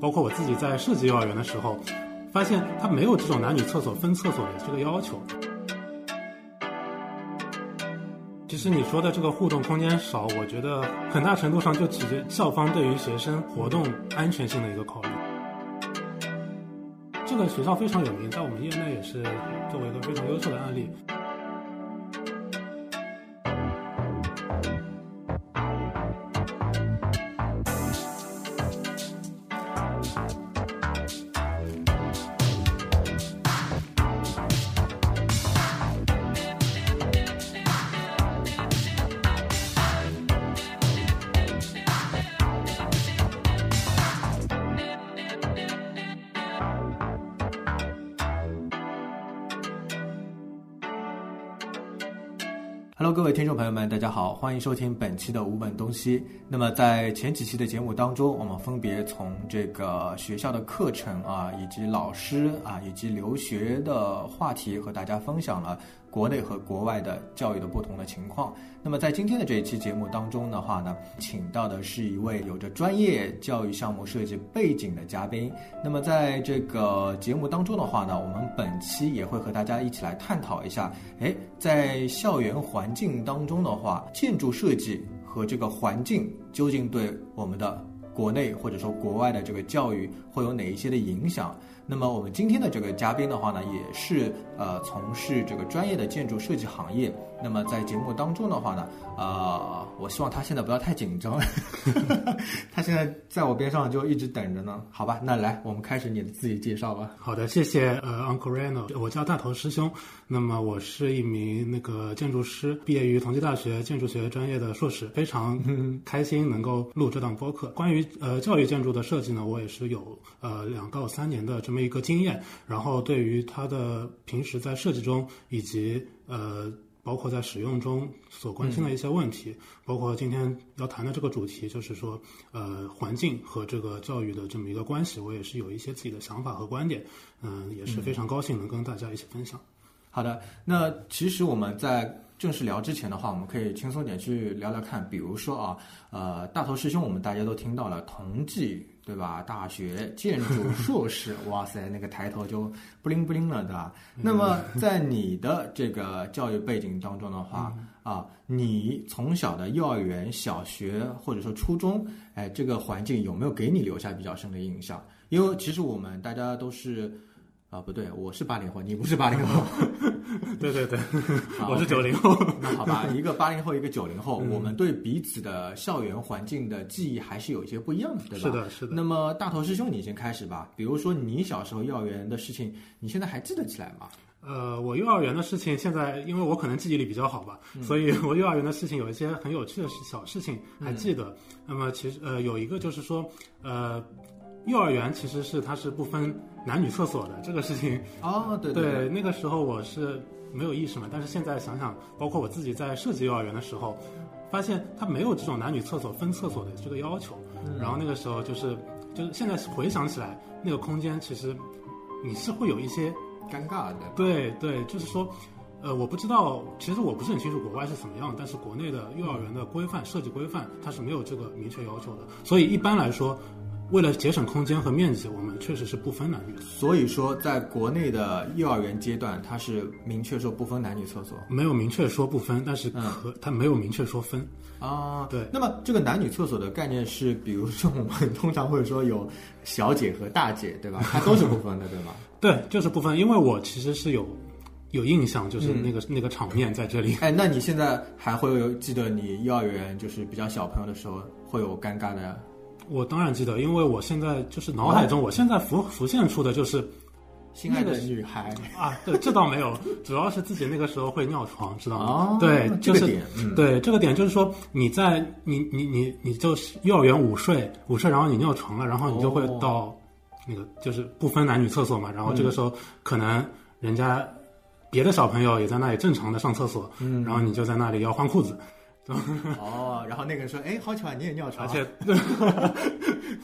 包括我自己在设计幼儿园的时候，发现它没有这种男女厕所分厕所的这个要求。其实你说的这个互动空间少，我觉得很大程度上就取决校方对于学生活动安全性的一个考虑。这个学校非常有名，在我们业内也是作为一个非常优秀的案例。欢迎收听本期的五本东西。那么在前几期的节目当中，我们分别从这个学校的课程啊，以及老师啊，以及留学的话题和大家分享了国内和国外的教育的不同的情况。那么在今天的这一期节目当中的话呢，请到的是一位有着专业教育项目设计背景的嘉宾。那么在这个节目当中的话呢，我们本期也会和大家一起来探讨一下，哎，在校园环境当中的话，建筑设计和这个环境究竟对我们的国内或者说国外的这个教育会有哪一些的影响？那么我们今天的这个嘉宾的话呢，也是呃从事这个专业的建筑设计行业。那么在节目当中的话呢，呃，我希望他现在不要太紧张，他现在在我边上就一直等着呢。好吧，那来我们开始你的自己介绍吧。好的，谢谢呃 Uncle Reno，我叫大头师兄。那么我是一名那个建筑师，毕业于同济大学建筑学专业的硕士，非常开心能够录这档播客。关于呃教育建筑的设计呢，我也是有呃两到三年的这么一个经验。然后对于它的平时在设计中以及呃。包括在使用中所关心的一些问题，包括今天要谈的这个主题，就是说，呃，环境和这个教育的这么一个关系，我也是有一些自己的想法和观点，嗯，也是非常高兴能跟大家一起分享。好的，那其实我们在正式聊之前的话，我们可以轻松点去聊聊看，比如说啊，呃，大头师兄，我们大家都听到了同济。对吧？大学建筑硕士，哇塞，那个抬头就不灵不灵了，对吧？那么在你的这个教育背景当中的话，啊，你从小的幼儿园、小学或者说初中，哎，这个环境有没有给你留下比较深的印象？因为其实我们大家都是。啊，不对，我是八零后，你不是八零后。对对对，我是九零后。那好吧，一个八零后，一个九零后，我们对彼此的校园环境的记忆还是有一些不一样的，对吧？是的，是的。那么大头师兄，你先开始吧。比如说你小时候幼儿园的事情，你现在还记得起来吗？呃，我幼儿园的事情，现在因为我可能记忆力比较好吧，所以我幼儿园的事情有一些很有趣的小事情还记得。那么其实呃，有一个就是说呃。幼儿园其实是它是不分男女厕所的这个事情哦，对对，那个时候我是没有意识嘛，但是现在想想，包括我自己在设计幼儿园的时候，发现它没有这种男女厕所分厕所的这个要求，然后那个时候就是就是现在回想起来，那个空间其实你是会有一些尴尬的，对对，就是说，呃，我不知道，其实我不是很清楚国外是怎么样，但是国内的幼儿园的规范设计规范它是没有这个明确要求的，所以一般来说。为了节省空间和面积，我们确实是不分男女。所以说，在国内的幼儿园阶段，它是明确说不分男女厕所，没有明确说不分，但是可它没有明确说分啊。对，那么这个男女厕所的概念是，比如说我们通常会说有小姐和大姐，对吧？它都是不分的，对吗？对，就是不分。因为我其实是有有印象，就是那个那个场面在这里。哎，那你现在还会有记得你幼儿园就是比较小朋友的时候会有尴尬的？我当然记得，因为我现在就是脑海中，我现在浮浮现出的就是心爱的女孩啊。对，这倒没有，主要是自己那个时候会尿床，知道吗？对，这个点，对这个点就是说，你在你你你你就是幼儿园午睡午睡，然后你尿床了，然后你就会到那个就是不分男女厕所嘛，然后这个时候可能人家别的小朋友也在那里正常的上厕所，然后你就在那里要换裤子。哦，然后那个人说：“哎，好巧啊，你也尿床。”而且，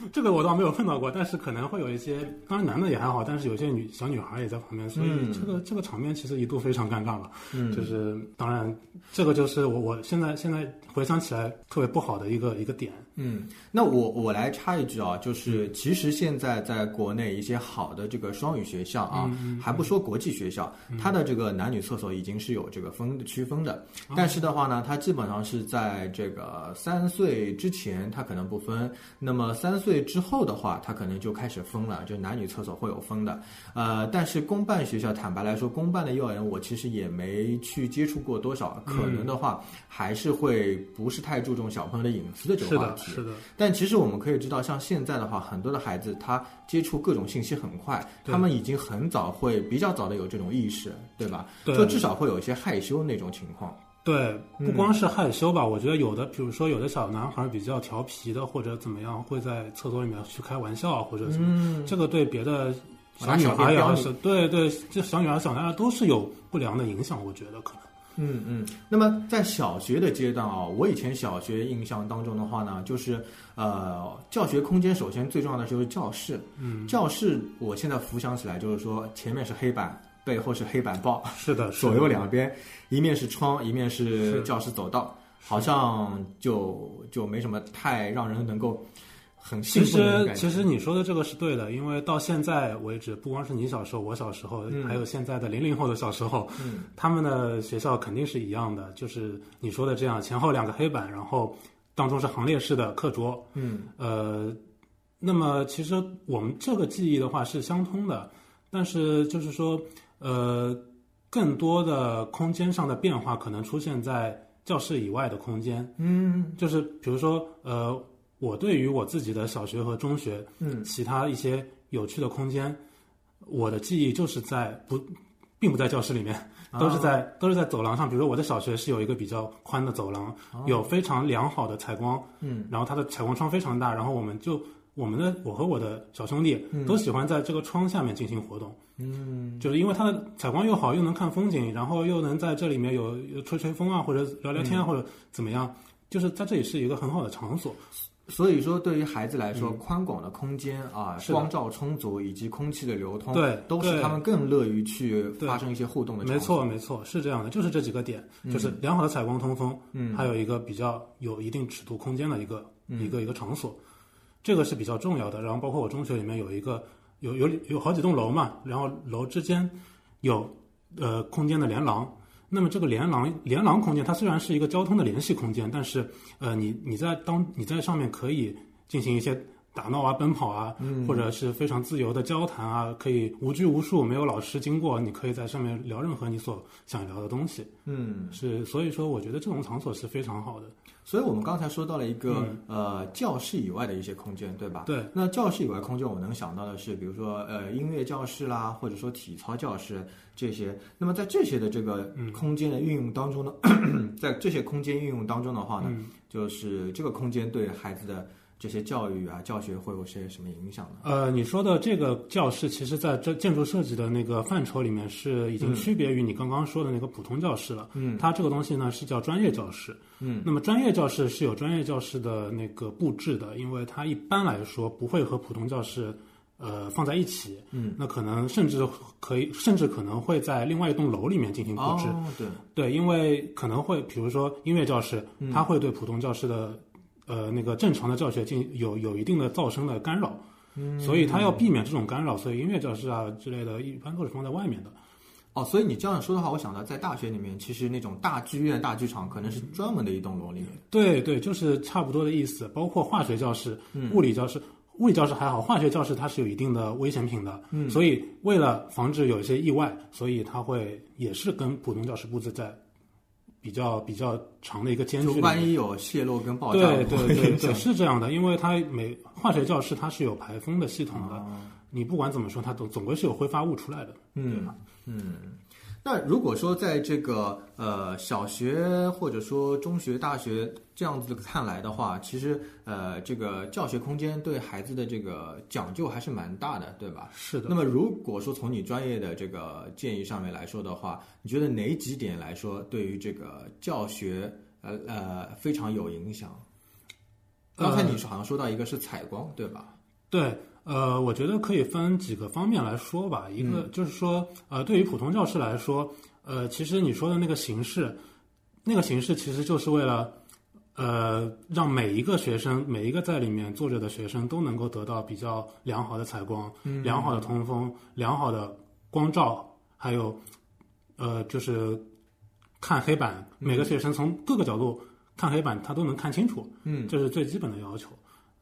这个我倒没有碰到过，但是可能会有一些，当然男的也还好，但是有些女小女孩也在旁边，所以这个这个场面其实一度非常尴尬了。嗯，就是当然，这个就是我我现在现在回想起来特别不好的一个一个点。嗯，那我我来插一句啊，就是其实现在在国内一些好的这个双语学校啊，还不说国际学校，它的这个男女厕所已经是有这个分区分的。但是的话呢，它基本上是在这个三岁之前它可能不分，那么三岁之后的话，它可能就开始分了，就男女厕所会有分的。呃，但是公办学校，坦白来说，公办的幼儿园我其实也没去接触过多少，可能的话还是会不是太注重小朋友的隐私的这个话题。是的。但其实我们可以知道，像现在的话，很多的孩子他接触各种信息很快，他们已经很早会比较早的有这种意识，对吧？对。就至少会有一些害羞那种情况。对，不光是害羞吧，我觉得有的，比如说有的小男孩比较调皮的，或者怎么样，会在厕所里面去开玩笑，或者什么，这个对别的小女孩也是，对对，这小女孩、小男孩都是有不良的影响，我觉得可能。嗯嗯，那么在小学的阶段啊，我以前小学印象当中的话呢，就是呃，教学空间首先最重要的就是教室。嗯，教室我现在浮想起来就是说，前面是黑板，背后是黑板报，是的，左右两边一面是窗，一面是。教室走道，好像就就没什么太让人能够。很其实，其实你说的这个是对的，因为到现在为止，不光是你小时候，我小时候，还有现在的零零后的小时候，他们的学校肯定是一样的，就是你说的这样，前后两个黑板，然后当中是行列式的课桌。嗯，呃，那么其实我们这个记忆的话是相通的，但是就是说，呃，更多的空间上的变化可能出现在教室以外的空间。嗯，就是比如说，呃。我对于我自己的小学和中学，嗯，其他一些有趣的空间，我的记忆就是在不，并不在教室里面，都是在都是在走廊上。比如说我的小学是有一个比较宽的走廊，有非常良好的采光，嗯，然后它的采光窗非常大，然后我们就我们的我和我的小兄弟都喜欢在这个窗下面进行活动，嗯，就是因为它的采光又好，又能看风景，然后又能在这里面有吹吹风啊，或者聊聊天啊，或者怎么样，就是在这里是一个很好的场所。所以说，对于孩子来说，宽广的空间啊，光照充足，以及空气的流通，对，都是他们更乐于去发生一些互动的。没错，没错，是这样的，就是这几个点，就是良好的采光通风，嗯，还有一个比较有一定尺度空间的一个一个一个场所，这个是比较重要的。然后，包括我中学里面有一个有有有好几栋楼嘛，然后楼之间有呃空间的连廊。那么这个连廊连廊空间，它虽然是一个交通的联系空间，但是呃，你你在当你在上面可以进行一些打闹啊、奔跑啊，或者是非常自由的交谈啊，可以无拘无束，没有老师经过，你可以在上面聊任何你所想聊的东西。嗯，是，所以说我觉得这种场所是非常好的。所以我们刚才说到了一个呃教室以外的一些空间，对吧？对。那教室以外空间，我能想到的是，比如说呃音乐教室啦，或者说体操教室这些。那么在这些的这个空间的运用当中呢，在这些空间运用当中的话呢，就是这个空间对孩子的。这些教育啊，教学会有些什么影响呢？呃，你说的这个教室，其实在这建筑设计的那个范畴里面，是已经区别于你刚刚说的那个普通教室了。嗯，它这个东西呢是叫专业教室。嗯，那么专业教室是有专业教室的那个布置的，因为它一般来说不会和普通教室呃放在一起。嗯，那可能甚至可以，甚至可能会在另外一栋楼里面进行布置。哦，对对，因为可能会，比如说音乐教室，它会对普通教室的。呃，那个正常的教学进有有一定的噪声的干扰，所以他要避免这种干扰，所以音乐教室啊之类的，一般都是放在外面的。哦，所以你这样说的话，我想到在大学里面，其实那种大剧院、大剧场可能是专门的一栋楼里面。对对，就是差不多的意思。包括化学教室、物理教室，物理教室还好，化学教室它是有一定的危险品的。嗯，所以为了防止有一些意外，所以它会也是跟普通教室布置在。比较比较长的一个间距，万一有泄漏跟爆炸，对对对对，是这样的，因为它每化学教室它是有排风的系统的，你不管怎么说，它总总归是有挥发物出来的，对吧？嗯。那如果说在这个呃小学或者说中学、大学这样子看来的话，其实呃这个教学空间对孩子的这个讲究还是蛮大的，对吧？是的。那么如果说从你专业的这个建议上面来说的话，你觉得哪几点来说对于这个教学呃呃非常有影响？刚才你好像说到一个是采光，对吧？对。呃，我觉得可以分几个方面来说吧。一个就是说，呃，对于普通教师来说，呃，其实你说的那个形式，那个形式其实就是为了，呃，让每一个学生，每一个在里面坐着的学生都能够得到比较良好的采光、良好的通风、良好的光照，还有呃，就是看黑板，每个学生从各个角度看黑板，他都能看清楚。嗯，这是最基本的要求。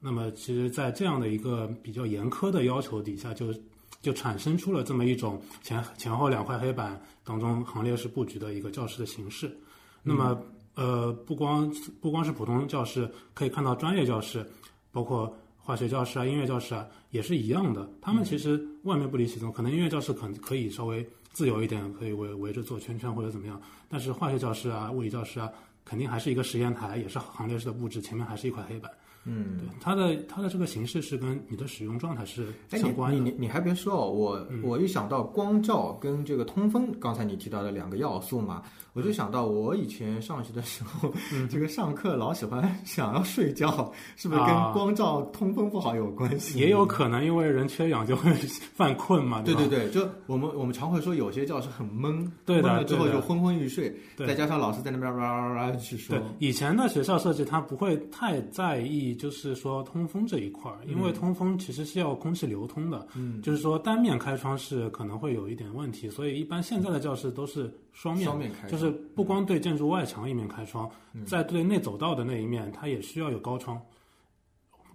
那么，其实，在这样的一个比较严苛的要求底下，就就产生出了这么一种前前后两块黑板当中行列式布局的一个教室的形式。那么，呃，不光不光是普通教室，可以看到专业教室，包括化学教室啊、音乐教室啊，也是一样的。他们其实外面不离其宗，可能音乐教室可可以稍微自由一点，可以围围着做圈圈或者怎么样。但是化学教室啊、物理教室啊，肯定还是一个实验台，也是行列式的布置，前面还是一块黑板。嗯，对，它的它的这个形式是跟你的使用状态是哎，相关的。嗯你你你你还别说哦，我我一想到光照跟这个通风，刚才你提到的两个要素嘛，我就想到我以前上学的时候，嗯这个上课老喜欢 想要睡觉，是不是跟啊光照、通风不好有关系？也有可能因为人缺氧就会 犯困嘛，吧？对对对，就我们我们常会说有些教室很闷，对的闷了之后就昏昏欲睡，对再加上老师在那边哇哇哇去说对，以前的学校设计，它不会太在意，就是说通风这一块儿，因为通风其实是要空气流通的，嗯，就是说单面开窗是可能会有一点问题，所以一般现在的教室都是双面，双面开窗就是不光对建筑外墙一面开窗，在对内走道的那一面，它也需要有高窗，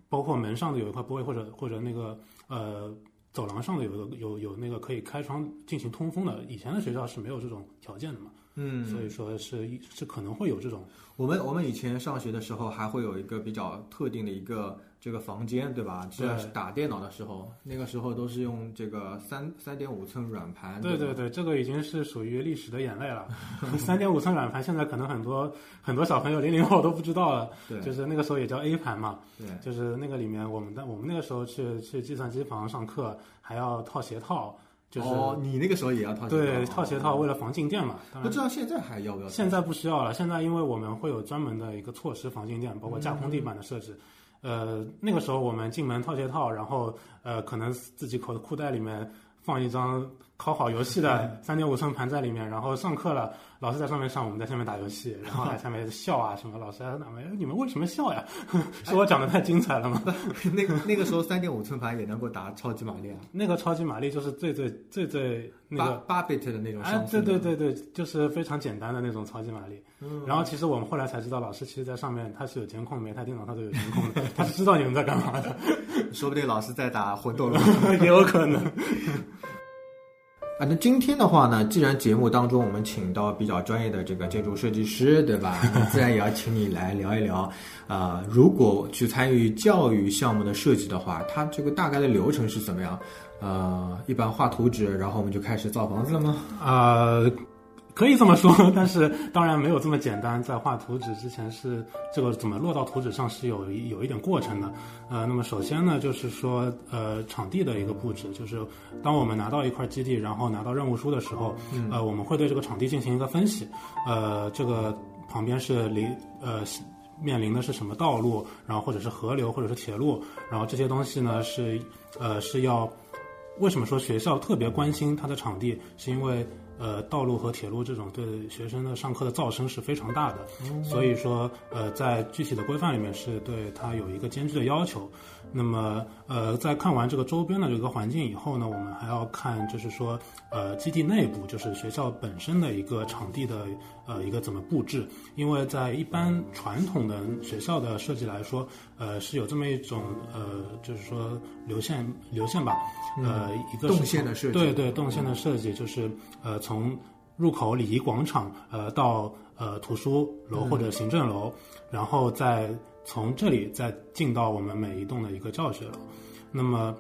包括门上的有一块玻璃，或者或者那个呃走廊上的有个有有那个可以开窗进行通风的，以前的学校是没有这种条件的嘛，嗯，所以说是是可能会有这种。我们我们以前上学的时候还会有一个比较特定的一个这个房间，对吧？对是打电脑的时候，那个时候都是用这个三三点五寸软盘。对对对对，这个已经是属于历史的眼泪了。三点五寸软盘，现在可能很多很多小朋友零零后都不知道了。对 就是那个时候也叫 A 盘嘛，对就是那个里面我们的我们那个时候去去计算机房上课还要套鞋套，就是、哦，你那个时候也要套鞋对套套鞋套，为了防静电嘛。不知道现在还要不要？现在不需要了，现在因为我们会有专门的一个措施防静电，包括架空地板的设置。呃，那个时候我们进门套鞋套，然后呃，可能自己口裤袋里面放一张拷好游戏的三点五寸盘在里面，然后上课了，老师在上面上，我们在下面打游戏，然后在下面笑啊什么，老师还在那边，哎你们为什么笑呀？是我讲的太精彩了吗？那个那个时候三点五寸盘也能够打超级玛丽啊，那个超级玛丽就是最最最最那八个。八 bit 的那种哎像，素。对对对对，就是非常简单的那种超级玛丽。嗯然后其实我们后来才知道，老师其实在上面他是有监控，每台电脑他都有监控的，他是知道你们在干嘛的，说不定老师在打魂斗罗。也有可能。啊，那今天的话呢，既然节目当中我们请到比较专业的这个建筑设计师，对吧？自然也要请你来聊一聊，啊、如果去参与教育项目的设计的话，它这个大概的流程是怎么样？呃，一般画图纸，然后我们就开始造房子了吗？啊、可以这么说，但是当然没有这么简单。在画图纸之前是这个怎么落到图纸上是有一有一点过程的。呃，那么首先呢，就是说呃场地的一个布置，就是当我们拿到一块基地，然后拿到任务书的时候，呃，我们会对这个场地进行一个分析。呃，这个旁边是离呃。面临的是什么道路，然后或者是河流，或者是铁路，然后这些东西呢是，呃是要为什么说学校特别关心它的场地？是因为呃，道路和铁路这种对学生的上课的噪声是非常大的，所以说呃，在具体的规范里面是对它有一个艰巨的要求。那么呃，在看完这个周边的这个环境以后呢，我们还要看就是说呃，基地内部就是学校本身的一个场地的呃一个怎么布置，因为在一般传统的学校的设计来说，呃，是有这么一种呃，就是说流线流线吧，呃，一个动线的设计对对，动线的设计就是呃从入口礼仪广场呃到呃图书楼或者行政楼，然后再从这里再进到我们每一栋的一个教学楼。那么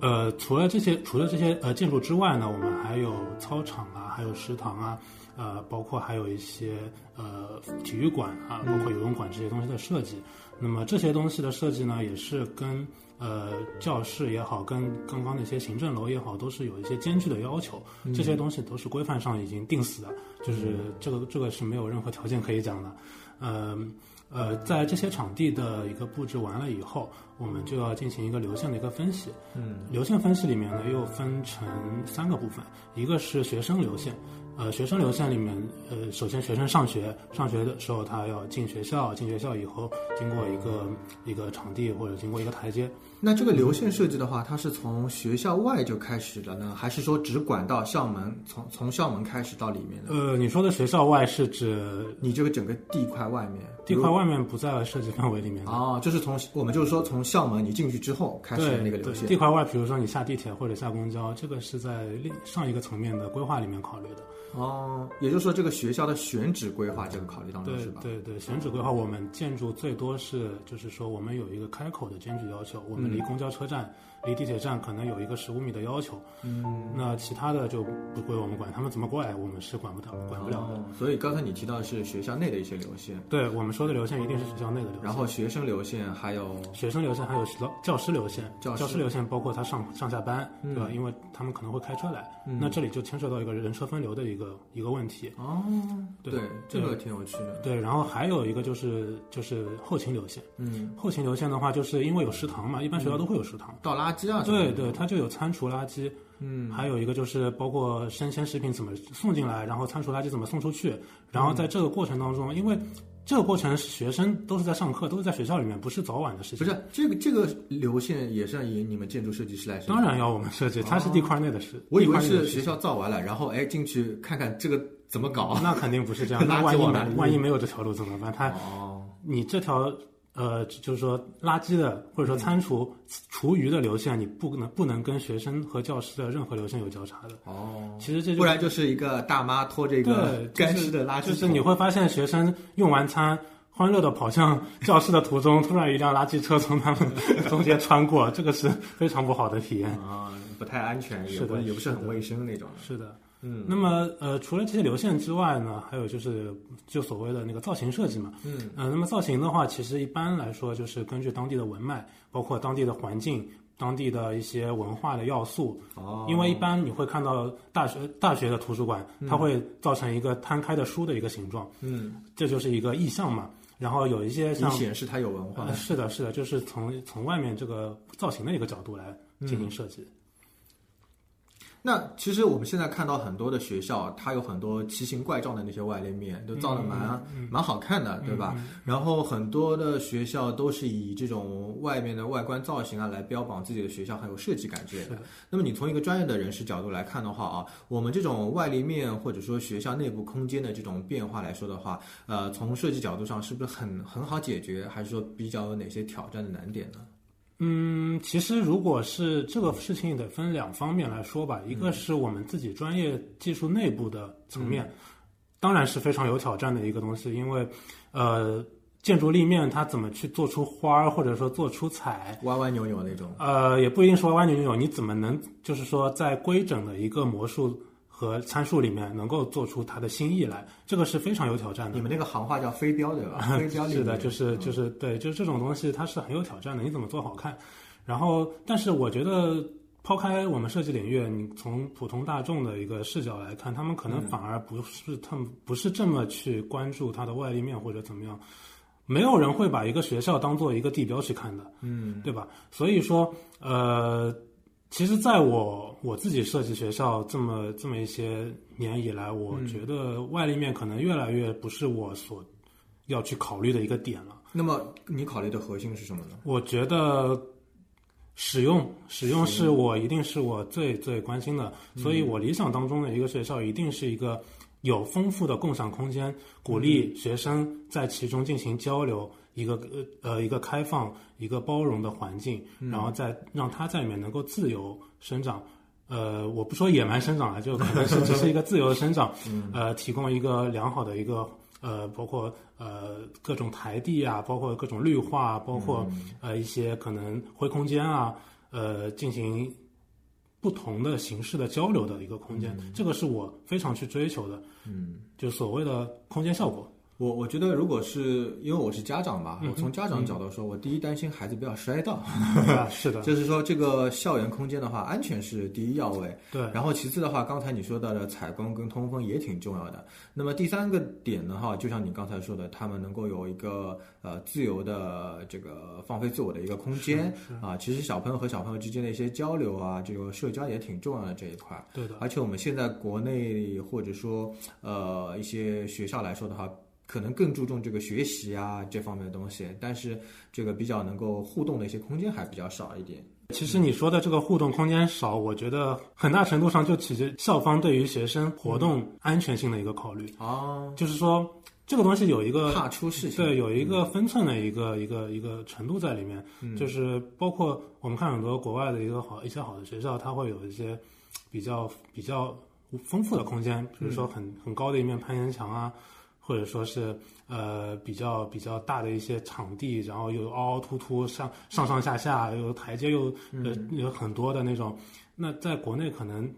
呃，除了这些，除了这些呃建筑之外呢，我们还有操场啊，还有食堂啊，呃，包括还有一些呃体育馆啊，包括游泳馆这些东西的设计。那么这些东西的设计呢，也是跟呃教室也好，跟刚刚那些行政楼也好，都是有一些间距的要求。这些东西都是规范上已经定死的，就是这个这个是没有任何条件可以讲的。呃呃，在这些场地的一个布置完了以后，我们就要进行一个流线的一个分析。嗯，流线分析里面呢，又分成三个部分，一个是学生流线。呃，学生流线里面，呃，首先学生上学，上学的时候他要进学校，进学校以后经过一个一个场地或者经过一个台阶。那这个流线设计的话，它是从学校外就开始了呢，还是说只管到校门，从从校门开始到里面的？呃，你说的学校外是指你这个整个地块外面，地块外面不在设计范围里面。哦，就是从我们就是说从校门你进去之后开始的那个流线。地块外，比如说你下地铁或者下公交，这个是在另上一个层面的规划里面考虑的。哦，也就是说这个学校的选址规划这个考虑当中对是吧？对对，选址规划我们建筑最多是就是说我们有一个开口的间距要求，我们离公交车站、离地铁站可能有一个十五米的要求。嗯，那其他的就不归我们管，他们怎么过来我们是管不到管不了的。哦，所以刚才你提到的是学校内的一些流线，对我们说的流线一定是学校内的流线。然后学生流线还有学生流线还有教教师流线，教师师流线包括他上上下班，对吧？因为他们可能会开车来，那这里就牵涉到一个人车分流的一个一个问题。哦，对这个挺有趣的。对，然后还有一个就是就是后勤流线，嗯，后勤流线的话，就是因为有食堂嘛，一般学校都会有食堂。倒垃圾啊，对对，它就有餐厨垃圾，嗯，还有一个就是包括生鲜食品怎么送进来，然后餐厨垃圾怎么送出去，然后在这个过程当中，因为这个过程是学生都是在上课，都是在学校里面，不是早晚的事情。不是这个这个流线也是要以你们建筑设计师来设计。当然要我们设计，它是地块内的事。我以为是学校造完了，然后哎进去看看这个怎么搞。那肯定不是这样。那万一万一没有这条路怎么办？他哦，你这条呃，就是说垃圾的或者说餐厨、厨余的流线，你不能不能跟学生和教师的任何流线有交叉的。哦，其实这就不然就是一个大妈拖着一个干湿的垃圾桶，就是你会发现学生用完餐。欢乐的跑向教室的途中，突然一辆垃圾车从他们 中间穿过，这个是非常不好的体验。啊，不太安全，也是的不也不是很卫生那种。是的，嗯那么呃，除了这些流线之外呢，还有就是就所谓的那个造型设计嘛。嗯呃，那么造型的话，其实一般来说就是根据当地的文脉，包括当地的环境、当地的一些文化的要素。哦，因为一般你会看到大学大学的图书馆，它会造成一个摊开的书的一个形状，嗯，这就是一个意象嘛。然后有一些以像显示它有文化呃，。是的，是的，就是从从外面这个造型的一个角度来进嗯行设计。那其实我们现在看到很多的学校，它有很多奇形怪状的那些外立面，都造的蛮、蛮好看的，对吧？然后很多的学校都是以这种外面的外观造型啊来标榜自己的学校很有设计感之类的是的。那么你从一个专业的人士角度来看的话啊，我们这种外立面或者说学校内部空间的这种变化来说的话，呃，从设计角度上是不是很很好解决，还是说比较有哪些挑战的难点呢？嗯，其实如果是这个事情，得分两方面来说吧。一个是我们自己专业技术内部的层面，当然是非常有挑战的一个东西，因为呃，建筑立面它怎么去做出花儿，或者说做出彩，歪歪扭扭那种。呃，也不一定是歪歪扭扭，你怎么能就是说在规整的一个魔术和参数里面能够做出它的新意来，这个是非常有挑战的你。们那个行话叫飞镖对吧？飞镖是的，就是就是对，就是这种东西它是很有挑战的，你怎么做好看？然后，但是我觉得抛开我们设计领域，你从普通大众的一个视角来看，他们可能反而不是他们不是这么去关注它的外立面或者怎么样。没有人会把一个学校当做一个地标去看的，嗯，对吧？所以说，呃，其实在我我自己设计学校这么这么一些年以来，我觉得外立面可能越来越不是我所要去考虑的一个点了。那么你考虑的核心是什么呢？我觉得使用使用是我一定是我最最关心的，所以我理想当中的一个学校一定是一个有丰富的共享空间，鼓励学生在其中进行交流，一个呃呃一个开放、一个包容的环境，然后再让它在里面能够自由生长。呃，我不说野蛮生长啊，就可能是只是一个自由的生长，呃，提供一个良好的一个呃，包括呃各种台地啊，包括各种绿化，包括、呃一些可能灰空间啊，呃，进行不同的形式的交流的一个空间，这个是我非常去追求的，嗯，就所谓的空间效果。我我觉得，如果是因为我是家长嘛，嗯我从家长角度说，我第一担心孩子不要摔倒，啊是的，就是说这个校园空间的话，安全是第一要位。对，然后其次的话，刚才你说到的采光跟通风也挺重要的。那么第三个点的话，就像你刚才说的，他们能够有一个呃自由的这个放飞自我的一个空间啊。其实小朋友和小朋友之间的一些交流啊，这个社交也挺重要的这一块。对的，而且我们现在国内或者说呃一些学校来说的话，可能更注重这个学习啊这方面的东西，但是这个比较能够互动的一些空间还比较少一点。其实你说的这个互动空间少，我觉得很大程度上就起着校方对于学生活动安全性的一个考虑，哦，就是说这个东西有一个怕出事情。对，有一个分寸的一个一个一个程度在里面，就是包括我们看很多国外的一个好一些好的学校，它会有一些比较比较丰富的空间，比如说很很高的一面攀岩墙啊，或者说是呃比较比较大的一些场地，然后又凹凹凸凸上上上下下，有台阶又呃有很多的那种。那在国内可能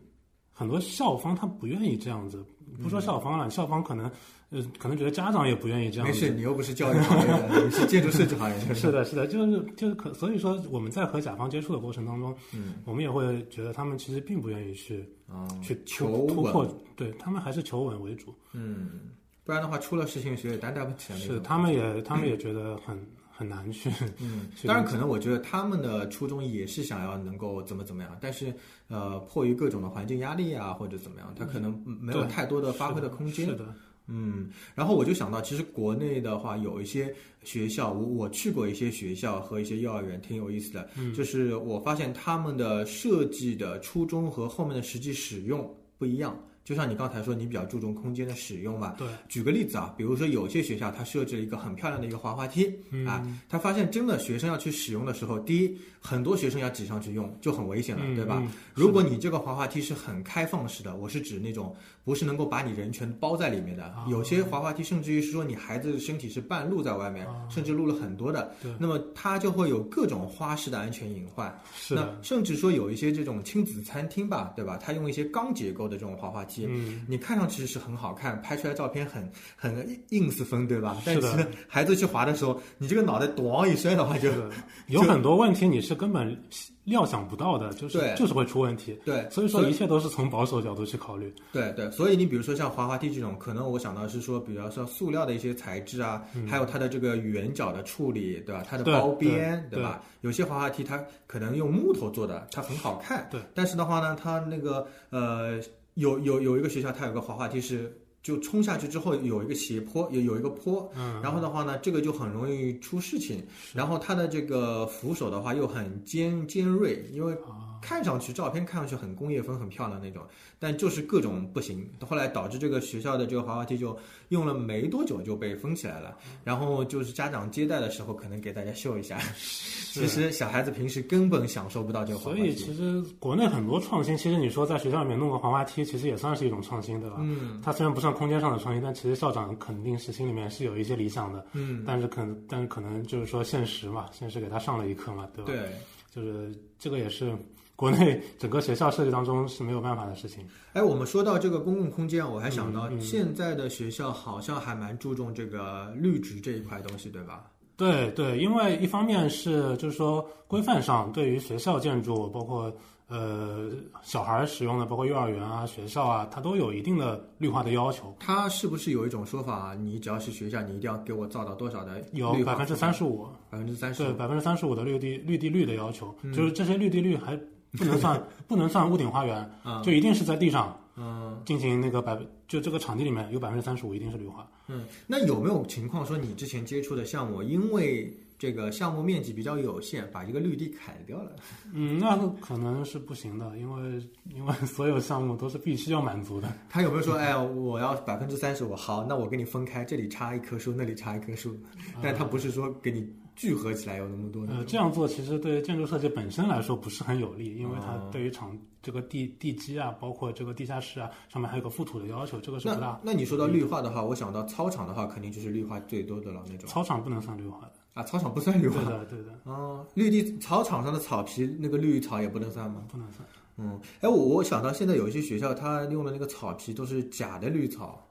很多校方他不愿意这样子，不说校方了，校方可能呃可能觉得家长也不愿意这样子。没事，你又不是教育 行业的，你是建筑设计行业的。是的，是的，就是就是可，所以说我们在和甲方接触的过程当中，嗯，我们也会觉得他们其实并不愿意去啊，去求突突破，对他们还是求稳为主。嗯，不然的话出了事情谁也担待不起来。是他们也他们也觉得很很难去，嗯，当然可能我觉得他们的初衷也是想要能够怎么怎么样，但是呃，迫于各种的环境压力啊或者怎么样，他可能没有太多的发挥的空间是。的，嗯，然后我就想到，其实国内的话有一些学校，我我去过一些学校和一些幼儿园，挺有意思的。嗯，就是我发现他们的设计的初衷和后面的实际使用不一样。就像你刚才说，你比较注重空间的使用嘛。对，举个例子啊，比如说有些学校它设置了一个很漂亮的一个滑滑梯，啊，他发现真的学生要去使用的时候，第一，很多学生要挤上去用，就很危险了，嗯对吧？嗯如果你这个滑滑梯是很开放式的，我是指那种不是能够把你人全包在里面的，啊有些滑滑梯甚至于是说你孩子身体是半露在外面，甚至露了很多的啊对，那么它就会有各种花式的安全隐患。是那，甚至说有一些这种亲子餐厅吧，对吧？它用一些钢结构的这种滑滑梯，嗯，你看上去是很好看，拍出来照片很很 ins 风，对吧？但是的其实孩子去滑的时候，你这个脑袋咣一摔的话就，有很多问题你是根本料想不到的，就是对就是会出问题。对，所以说一切都是从保守角度去考虑。对对，所以你比如说像滑滑梯这种，可能我想到是说，比如说塑料的一些材质啊，还有它的这个圆角的处理，对吧？它的包边，对吧？有些滑滑梯它可能用木头做的，它很好看，对。但是的话呢，它那个呃，有有有一个学校，它有个滑滑梯是。就冲下去之后有一个斜坡，有有一个坡，嗯，然后的话呢，这个就很容易出事情。然后它的这个扶手的话又很尖尖锐，因为啊，看上去照片看上去很工业风、很漂亮那种，但就是各种不行。后来导致这个学校的这个滑滑梯就用了没多久就被封起来了。然后就是家长接待的时候，可能给大家秀一下。其实小孩子平时根本享受不到这个滑滑梯。所以其实国内很多创新，其实你说在学校里面弄个滑滑梯，其实也算是一种创新，对吧？嗯它虽然不算空间上的创新，但其实校长肯定是心里面是有一些理想的，嗯，但是可能但是可能就是说现实嘛，现实给他上了一课嘛，对吧？对。就是这个也是国内整个学校设计当中是没有办法的事情。哎，我们说到这个公共空间，我还想到现在的学校好像还蛮注重这个绿植这一块东西，对吧？对对，因为一方面是就是说规范上对于学校建筑，包括呃小孩儿使用的，包括幼儿园啊、学校啊，它都有一定的绿化的要求，它是不是有一种说法，你只要是学校，你一定要给我造到多少的有百分之三十五，百分之三十对百分之三十五的绿地绿地率的要求，嗯。就是这些绿地率还不能算 不能算屋顶花园，啊，就一定是在地上嗯进行那个百分，就这个场地里面有百分之三十五一定是绿化。嗯，那有没有情况说你之前接触的项目，因为这个项目面积比较有限，把一个绿地砍掉了？嗯，那可能是不行的，因为因为所有项目都是必须要满足的。他有没有说，哎呀，我要百分之三十五，好，那我给你分开，这里插一棵树，那里插一棵树，但他不是说给你聚合起来有那么多呃，这样做其实对建筑设计本身来说不是很有利，因为它哦对于场这个地地基啊，包括这个地下室啊，上面还有个覆土的要求，这个是不大。那你说到绿化的话，我想到操场的话，肯定就是绿化最多的了那种操场不能算绿化的。啊，操场不算绿化对的，对的，哦，绿地操场上的草皮那个绿草也不能算吗？不能算。嗯，哎，我我想到现在有一些学校，它用的那个草皮都是假的绿草，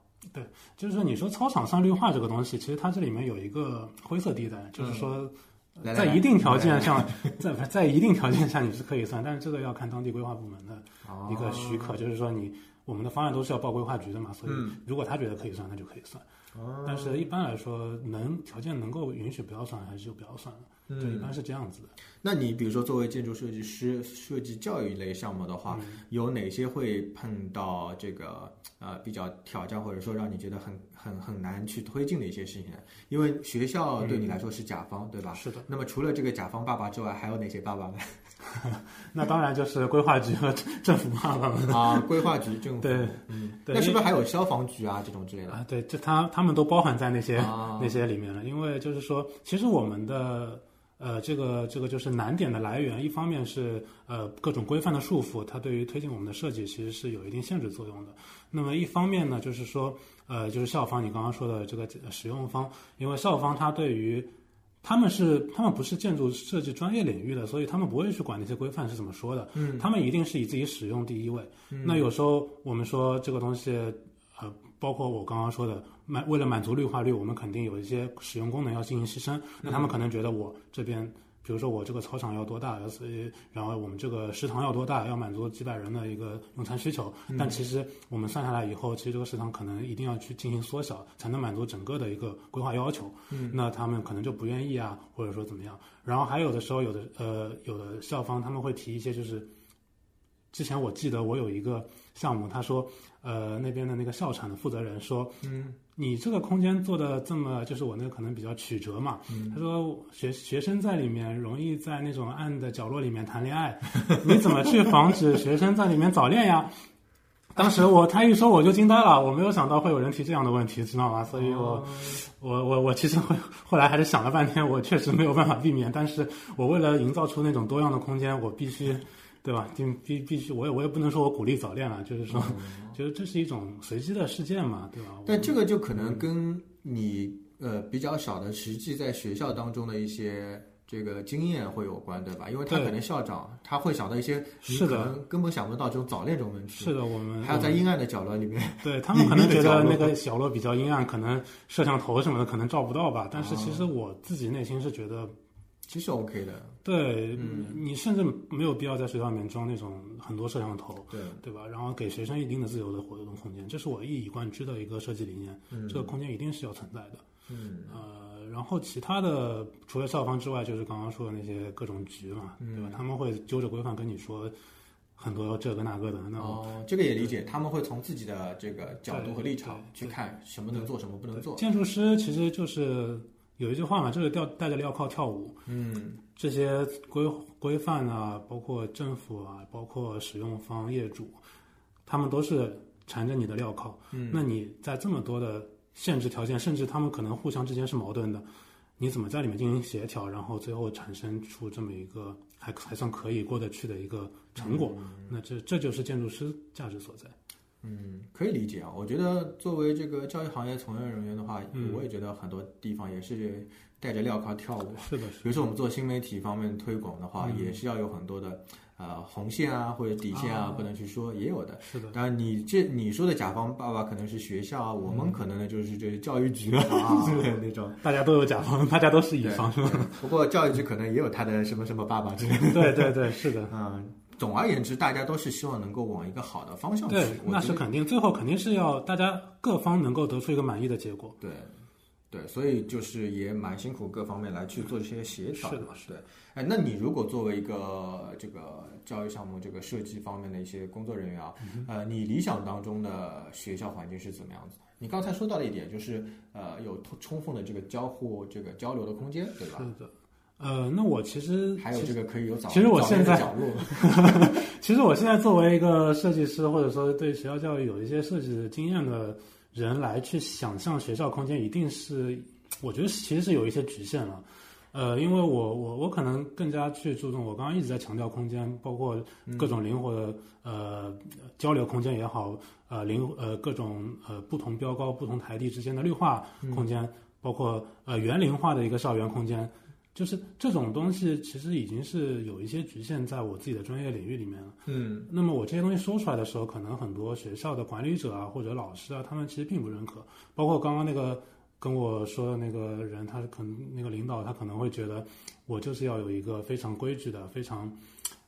就是说，你说操场上绿化这个东西，其实它这里面有一个灰色地带，就是说，在一定条件 下，在在一定条件下你是可以算，但是这个要看当地规划部门的一个许可，就是说你我们的方案都是要报规划局的嘛，所以如果他觉得可以算，那就可以算。但是一般来说，能条件能够允许不要算，还是就不要算了。嗯就一般是这样子的。那你比如说作为建筑设计师，设计教育类项目的话，有哪些会碰到这个呃比较挑战，或者说让你觉得很很很难去推进的一些事情呢？因为学校对你来说是甲方，对吧？是的，那么除了这个甲方爸爸之外，还有哪些爸爸们 那当然就是规划局和政府爸爸们。啊？规划局、政府，对，嗯，那是不是还有消防局啊这种之类的？啊，对，这他他们都包含在那些、啊那些里面了。因为就是说，其实我们的呃这个这个就是难点的来源，一方面是呃各种规范的束缚，它对于推进我们的设计其实是有一定限制作用的。那么一方面呢，就是说呃就是校方你刚刚说的这个呃使用方，因为校方它对于他们是他们不是建筑设计专业领域的，所以他们不会去管那些规范是怎么说的。嗯，他们一定是以自己使用第一位。那有时候我们说这个东西，呃，包括我刚刚说的，满为了满足绿化率，我们肯定有一些使用功能要进行牺牲。那他们可能觉得我这边，比如说我这个操场要多大，所以然后我们这个食堂要多大，要满足几百人的一个用餐需求。但其实我们算下来以后，其实这个食堂可能一定要去进行缩小，才能满足整个的一个规划要求。嗯，那他们可能就不愿意啊，或者说怎么样。然后还有的时候，有的呃，有的校方他们会提一些就是。之前我记得我有一个项目，他说，呃，那边的那个校产的负责人说，嗯，你这个空间做的这么，就是我那个可能比较曲折嘛，他说学学生在里面容易在那种暗的角落里面谈恋爱，你怎么去防止学生在里面早恋呀？当时我他一说我就惊呆了，我没有想到会有人提这样的问题，知道吗？所以我、我我我其实会后来还是想了半天，我确实没有办法避免，但是我为了营造出那种多样的空间，我必须。对吧？就必必须，我也我也不能说我鼓励早恋了，就是说，就是这是一种随机的事件嘛，对吧？但这个就可能跟你呃比较少的实际在学校当中的一些这个经验会有关，对吧？因为他可能校长他会想到一些你是的可能根本想不到这种早恋这种问题，是的，我们还有在阴暗的角落里面，对他们可能觉得那 个角落比较阴暗，可能摄像头什么的可能照不到吧。但是其实我自己内心是觉得，其实 OK 的，对、你甚至没有必要在学校里面装那种很多摄像头，对，对吧？然后给学生一定的自由的活动空间，这是我一以贯之的一个设计理念。这个空间一定是要存在的。嗯，呃，然后其他的除了校方之外，就是刚刚说的那些各种局嘛，对吧？他们会揪着规范跟你说很多这个那个的。那哦，这个也理解，他们会从自己的这个角度和立场去看什么能做，什么不能做，建筑师其实就是有一句话嘛，就是吊戴着镣铐跳舞。嗯这些规规范啊，包括政府啊，包括使用方、业主，他们都是缠着你的镣铐。嗯，那你在这么多的限制条件，甚至他们可能互相之间是矛盾的，你怎么在里面进行协调，然后最后产生出这么一个还还算可以过得去的一个成果？那这这就是建筑师价值所在。嗯，可以理解啊。我觉得作为这个教育行业从业人员的话，嗯我也觉得很多地方也是戴着镣铐跳舞。是的，是比如说我们做新媒体方面推广的话，嗯也是要有很多的呃红线啊或者底线啊，啊不能去说，也有的。是的。当然，你这你说的甲方爸爸可能是学校啊，我们可能呢就是这教育局啊啊 之类的那种。大家都有甲方，大家都是乙方，是吧？不过教育局可能也有他的什么什么爸爸之类的。对对对，是的。嗯，总而言之，大家都是希望能够往一个好的方向去。对，那是肯定，最后肯定是要大家各方能够得出一个满意的结果。对，对，所以就是也蛮辛苦各方面来去做这些协调是的嘛。对，哎，那你如果作为一个这个教育项目这个设计方面的一些工作人员啊，嗯呃，你理想当中的学校环境是怎么样子？你刚才说到了一点，就是呃，有充充分的这个交互、这个交流的空间，对吧？是的，呃，那我其实还有这个可以有早，其实我现在角落，其实我现在作为一个设计师，或者说对学校教育有一些设计经验的人来去想象学校空间，一定是我觉得其实是有一些局限了。呃，因为我我我可能更加去注重，我刚刚一直在强调空间，包括各种灵活的呃交流空间也好，呃灵呃各种呃不同标高、不同台地之间的绿化空间，包括呃园林化的一个校园空间。就是这种东西其实已经是有一些局限在我自己的专业领域里面了。嗯那么我这些东西说出来的时候，可能很多学校的管理者啊或者老师啊，他们其实并不认可。包括刚刚那个跟我说的那个人，他可能那个领导，他可能会觉得我就是要有一个非常规矩的、非常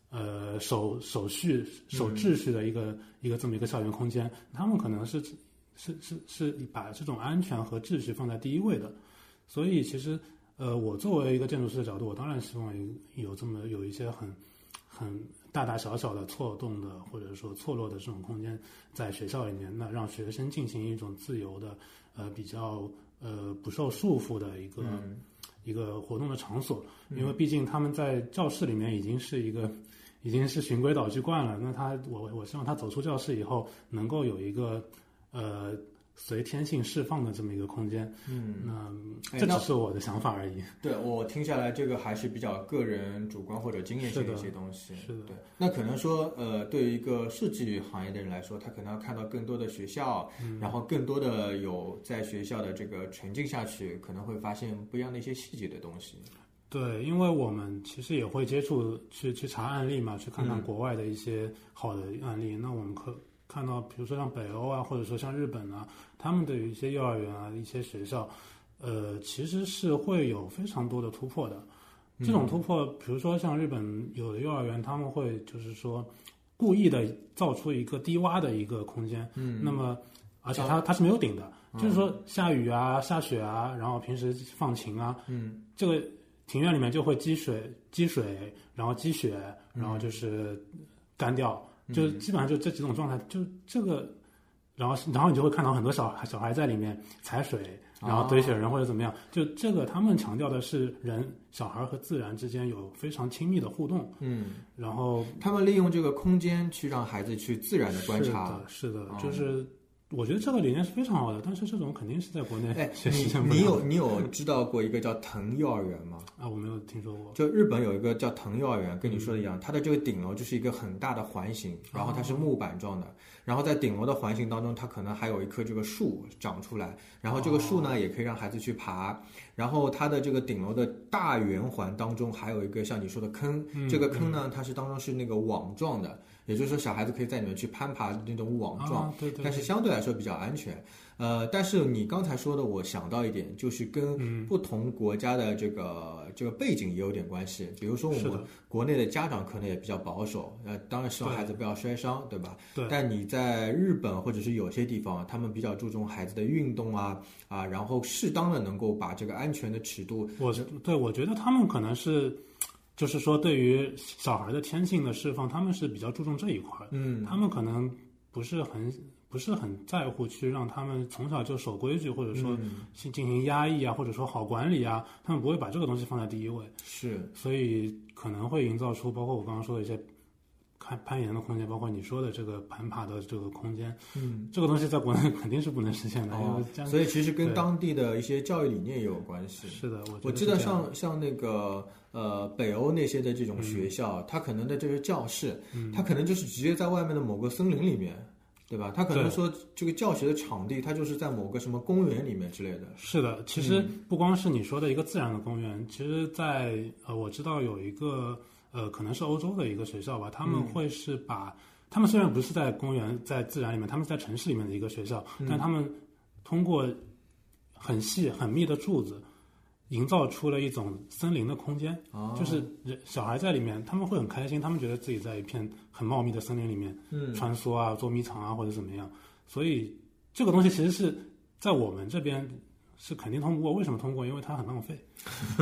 呃守守序、守秩序的一个、一个这么一个校园空间。他们可能是是是是把这种安全和秩序放在第一位的。所以其实呃，我作为一个建筑师的角度，我当然希望有有这么有一些很很大大小小的错动的或者说错落的这种空间在学校里面，那让学生进行一种自由的呃比较呃不受束缚的一个、嗯一个活动的场所，因为毕竟他们在教室里面已经是一个已经是循规蹈矩惯了，那他我我希望他走出教室以后能够有一个呃随天性释放的这么一个空间，嗯，那这只是我的想法而已。对我听下来，这个还是比较个人主观或者经验性的一些东西。是的对。那可能说，呃，对于一个设计行业的人来说，他可能要看到更多的学校，嗯然后更多的有在学校的这个沉浸下去，可能会发现不一样的一些细节的东西。对，因为我们其实也会接触去去查案例嘛，去看看嗯国外的一些好的案例。那我们可看到，比如说像北欧啊，或者说像日本啊，他们的一些幼儿园啊、一些学校，呃，其实是会有非常多的突破的。这种突破，比如说像日本有的幼儿园，他们会就是说故意的造出一个低洼的一个空间，嗯。那么而且它它是没有顶的，就是说下雨啊、下雪啊，然后平时放晴啊，嗯。这个庭院里面就会积水、积水，然后积雪，然后就是干掉，就基本上就这几种状态，就这个，然后然后你就会看到很多小孩小孩在里面踩水，然后堆雪人或者怎么样，就这个他们强调的是人小孩和自然之间有非常亲密的互动，嗯，然后他们利用这个空间去让孩子去自然的观察。是的，是的哦，就是我觉得这个理念是非常好的，但是这种肯定是在国内哎，学习你见不了你有你有知道过一个叫藤幼儿园吗？啊，我没有听说过，就日本有一个叫藤幼儿园，跟你说的一样，它的这个顶楼就是一个很大的环形，然后它是木板状的，然后在顶楼的环形当中，它可能还有一棵这个树长出来，然后这个树呢也可以让孩子去爬，然后它的这个顶楼的大圆环当中还有一个像你说的坑，这个坑呢它是当中是那个网状的，也就是说小孩子可以在里面去攀爬那种网状，啊，对对，但是相对来说比较安全。呃，但是你刚才说的，我想到一点，就是嗯跟不同国家的这个、这个背景也有点关系。比如说我们国内的家长可能也比较保守，呃，当然希望孩子不要摔伤，对吧？对但你在日本或者是有些地方，他们比较注重孩子的运动啊啊，然后适当的能够把这个安全的尺度，我对我觉得他们可能是，就是说对于小孩的天性的释放，他们是比较注重这一块儿，嗯他们可能不是很不是很在乎去让他们从小就守规矩，或者说嗯去进行压抑啊，或者说好管理啊，他们不会把这个东西放在第一位，是所以可能会营造出包括我刚刚说的一些。攀攀岩的空间，包括你说的这个攀爬的这个空间，嗯。这个东西在国内 肯定是不能实现的，哦所以其实跟当地的一些教育理念也有关系。是的，我我记得像像那个呃北欧那些的这种学校，它可能的这个教室，嗯它可能就是直接在外面的某个森林里面，对吧？它可能说这个教学的场地，它就是在某个什么公园里面之类的。是的，其实不光是你说的一个自然的公园，其实在呃，我知道有一个呃，可能是欧洲的一个学校吧，他们会是把、他们虽然不是在公园在自然里面，他们是在城市里面的一个学校，但他们通过很细很密的柱子。营造出了一种森林的空间，哦。就是人小孩在里面，他们会很开心，他们觉得自己在一片很茂密的森林里面，嗯。穿梭啊、捉迷藏啊或者怎么样，所以这个东西其实是在我们这边是肯定通不过。为什么通过？因为它很浪费，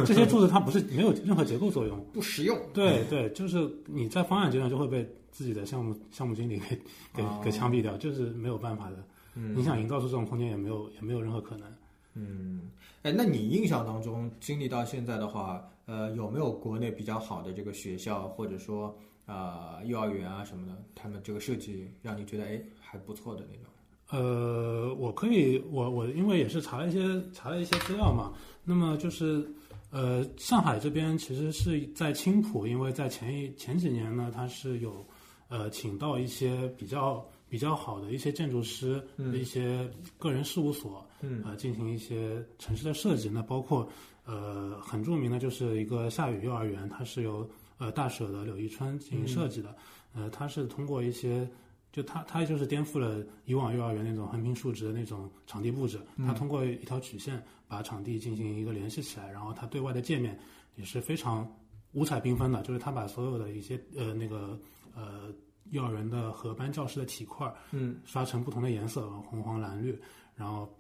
这些柱子它不是没有任何结构作用。不实用。对对，就是你在方案阶段就会被自己的项目项目经理给给哦给枪毙掉，就是没有办法的。嗯你想营造出这种空间也没有也没有任何可能。嗯，哎，那你印象当中经历到现在的话，呃，有没有国内比较好的这个学校，或者说呃幼儿园啊什么的，他们这个设计让你觉得哎还不错的那种？呃，我可以，我我因为也是查了一些查了一些资料嘛，那么就是呃，上海这边其实是在青浦，因为在前一前几年呢，它是有呃请到一些比较比较好的一些建筑师嗯一些个人事务所，嗯呃，进行一些城市的设计。那包括呃很著名的就是一个夏雨幼儿园，它是由呃大舍的柳一春进行设计的。呃，它是通过一些就它它就是颠覆了以往幼儿园那种横平竖直的那种场地布置，它通过一条曲线把场地进行一个联系起来，然后它对外的界面也是非常五彩缤纷的，就是它把所有的一些呃那个呃幼儿园的和班教室的体块，嗯，刷成不同的颜色，红黄蓝绿，然后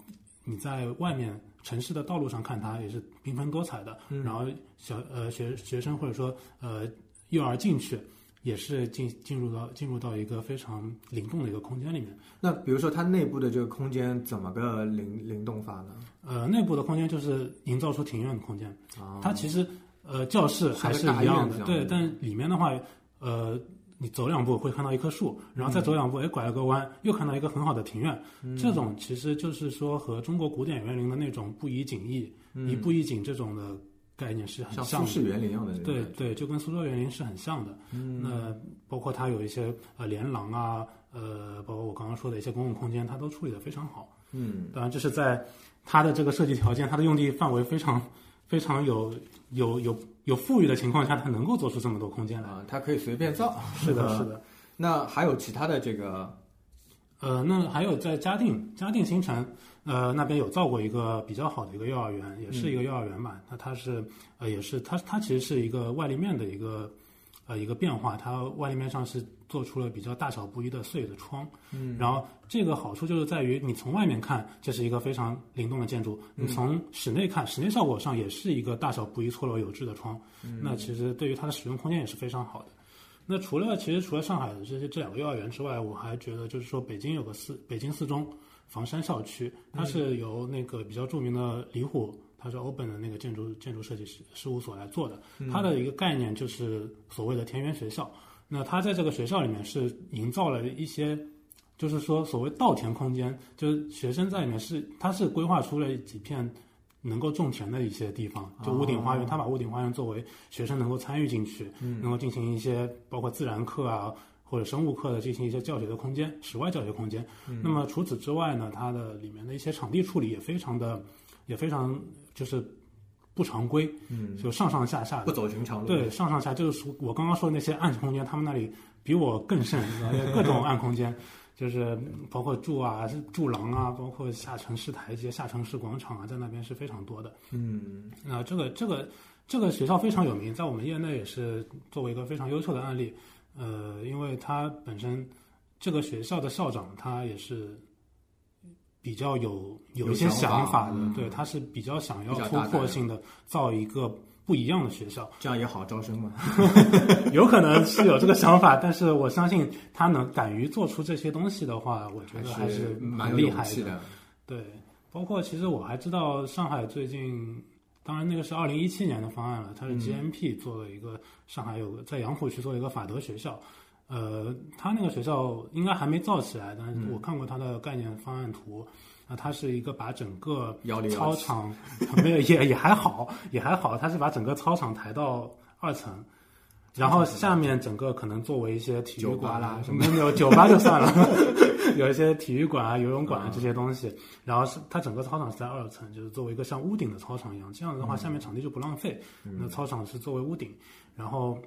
你在外面城市的道路上看它也是缤纷多彩的，然后小呃学学生或者说呃幼儿进去。也是进进入到进入到一个非常灵动的一个空间里面。那比如说它内部的这个空间怎么个灵灵动法呢？呃，内部的空间就是营造出庭院的空间。啊，它其实呃教室还是一样的，对，但里面的话，呃，你走两步会看到一棵树，然后再走两步，哎，拐了个弯，又看到一个很好的庭院。这种其实就是说和中国古典园林的那种不以景异、一步一景这种的概念是很像像的。苏式园林一样的对对，就跟苏州园林是很像的。嗯，那包括它有一些呃连廊啊，呃，包括我刚刚说的一些公共空间，它都处理的非常好。嗯，当然，这是在它的这个设计条件、它的用地范围非常 非常有有有有富裕的情况下，它能够做出这么多空间来。啊，它可以随便造。是的，是的。那还有其他的这个呃，那还有在嘉定，嘉定新城，呃，那边有造过一个比较好的一个幼儿园，也是一个幼儿园吧。那它是呃，也是它它其实是一个外立面的一个呃一个变化，它外立面上是做出了比较大小不一的碎的窗。嗯，然后这个好处就是在于你从外面看，这是一个非常灵动的建筑；你从室内看，室内效果上也是一个大小不一、错落有致的窗。嗯那其实对于它的使用空间也是非常好的。那除了其实除了上海的这些这两个幼儿园之外，我还觉得就是说北京有个四北京四中房山校区，它是由那个比较著名的李虎，他是 Open 的那个建筑建筑设计师事务所来做的。它的一个概念就是所谓的田园学校。那它在这个学校里面是营造了一些，就是说所谓稻田空间，就是学生在里面是它是规划出了几片。能够种田的一些地方，就屋顶花园，他把屋顶花园作为学生能够参与进去，能够进行一些包括自然课啊或者生物课的进行一些教学的空间，室外教学空间。那么除此之外呢，它的里面的一些场地处理也非常的，也非常就是不常规，嗯，就上上下下不走寻常路。对，上上下就是我刚刚说的那些暗空间，他们那里比我更甚，各种暗空间，就是包括柱啊、柱廊啊，包括下沉式台阶、下沉式广场啊，在那边是非常多的。嗯那这个这个这个学校非常有名，在我们业内也是作为一个非常优秀的案例。呃，因为它本身这个学校的校长他也是比较有有一些想法的，嗯对，他是比较想要突破性的造一个不一样的学校。这样也好招生嘛。有可能是有这个想法，但是我相信他能敢于做出这些东西的话，我觉得还是蛮厉害的。对，包括其实我还知道上海最近，当然那个是二零一七年的方案了，它是 GMP 做了一个、上海有个在杨浦区做了一个法德学校，呃，他那个学校应该还没造起来，但是我看过他的概念方案图，啊、它是一个把整个操场没有也也还好，也还好，它是把整个操场抬到二层。然后下面整个可能作为一些体育馆啦什么没有酒吧就算了，有一些体育馆啊、游泳馆啊这些东西。然后是它整个操场是在二层，就是作为一个像屋顶的操场一样。这样的话，下面场地就不浪费。那操场是作为屋顶，然后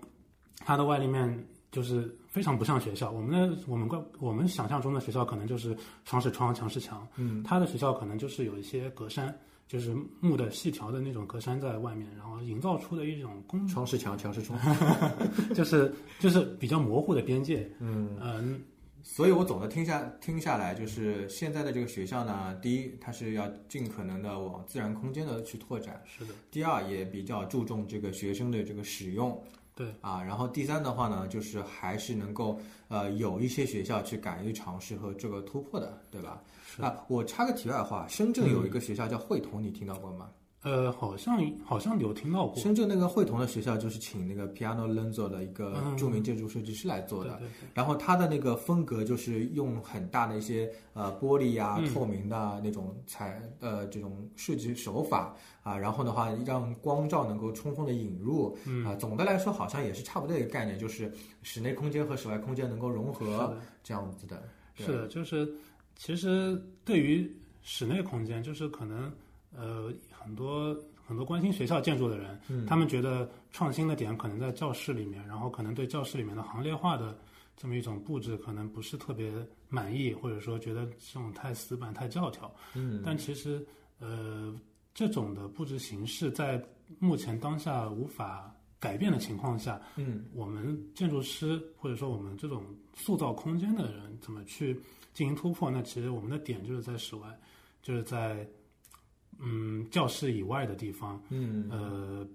它的外立面就是非常不像学校。我们的我们怪我们想象中的学校可能就是窗是窗，墙是墙。嗯，他的学校可能就是有一些格栅，就是木的细条的那种格栅在外面，然后营造出的一种工窗是墙，墙是窗。就是就是比较模糊的边界。嗯，嗯，所以我总的听下听下来，就是现在的这个学校呢，第一，它是要尽可能的往自然空间的去拓展；是的，第二，也比较注重这个学生的这个使用。对啊，然后第三的话呢，就是还是能够呃有一些学校去敢于尝试和这个突破的，对吧？是啊，我插个题外话，深圳有一个学校叫汇同，你听到过吗？呃，好像好像有听到过。深圳那个汇同的学校就是请那个 Piano Lenzo 的一个嗯。著名建筑设计师来做的，对对对。然后他的那个风格就是用很大的一些呃玻璃啊、嗯。透明的啊那种材呃这种设计手法啊，然后的话让光照能够充分的引入嗯。啊，总的来说好像也是差不多一个概念，就是室内空间和室外空间能够融合这样子的。是的，就是其实对于室内空间，就是可能呃很多很多关心学校建筑的人，嗯他们觉得创新的点可能在教室里面，然后可能对教室里面的行列化的这么一种布置可能不是特别满意，或者说觉得这种太死板、太教条。嗯，但其实呃这种的布置形式在目前当下无法改变的情况下，嗯我们建筑师或者说我们这种塑造空间的人怎么去进行突破？那其实我们的点就是在室外，就是在嗯教室以外的地方。嗯，呃，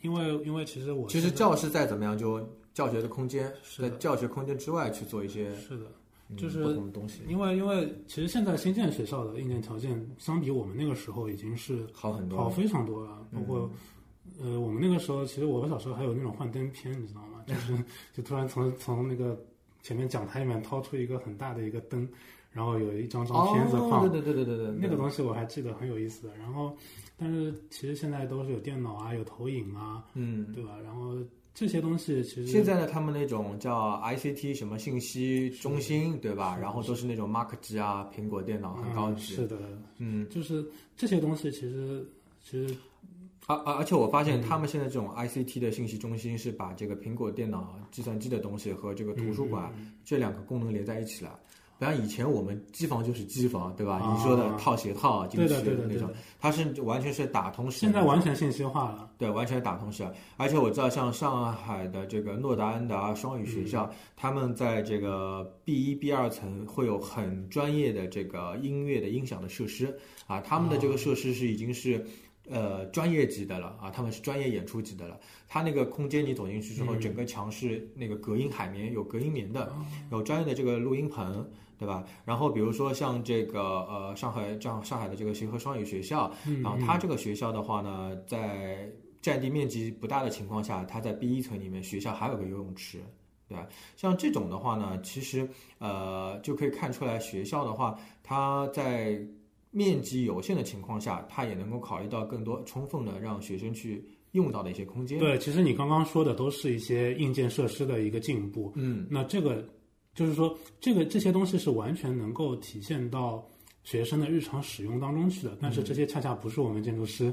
因为因为其实我其实教室再怎么样，就教学的空间，是在教学空间之外去做一些是的，嗯就是不同的东西，因为因为其实现在新建学校的硬件条件相比我们那个时候已经是好很多。好非常多了，包括。呃，我们那个时候，其实我小时候还有那种幻灯片，你知道吗？就是 就突然从从那个前面讲台里面掏出一个很大的一个灯，然后有一张张片子放，哦，对对对对对对，那个东西我还记得很有意思的。然后，但是其实现在都是有电脑啊，有投影啊，嗯。对吧？然后这些东西其实现在呢，他们那种叫 ICT 什么信息中心，对吧？然后都是那种 Mac 机啊，苹果电脑很高级。嗯是的，嗯，就是这些东西其实其实而而而且我发现嗯他们现在这种 ICT 的信息中心是把这个苹果电脑、计算机的东西和这个图书馆嗯这两个功能连在一起了。不然以前我们机房就是机房，对吧？啊你说的套鞋套进去对的那种它是完全是打通式。现在完全信息化了。对，完全打通式。而且我知道，像上海的这个诺达安达双语学校，嗯他们在这个 B 一、B 二层会有很专业的这个音乐的音响的设施啊，他们的这个设施是已经是。呃，专业级的了啊，他们是专业演出级的了。它那个空间你走进去之后，嗯整个墙是那个隔音海绵，有隔音棉的，哦有专业的这个录音棚，对吧？然后比如说像这个呃上海这样上海的这个协和双语学校，嗯，然后它这个学校的话呢，在占地面积不大的情况下，它在 B 一层里面学校还有个游泳池，对吧？像这种的话呢，其实呃就可以看出来，学校的话，它在面积有限的情况下，它也能够考虑到更多充分的让学生去用到的一些空间。，对，其实你刚刚说的都是一些硬件设施的一个进步。嗯，那这个就是说，这个这些东西是完全能够体现到学生的日常使用当中去的，但是这些恰恰不是我们建筑师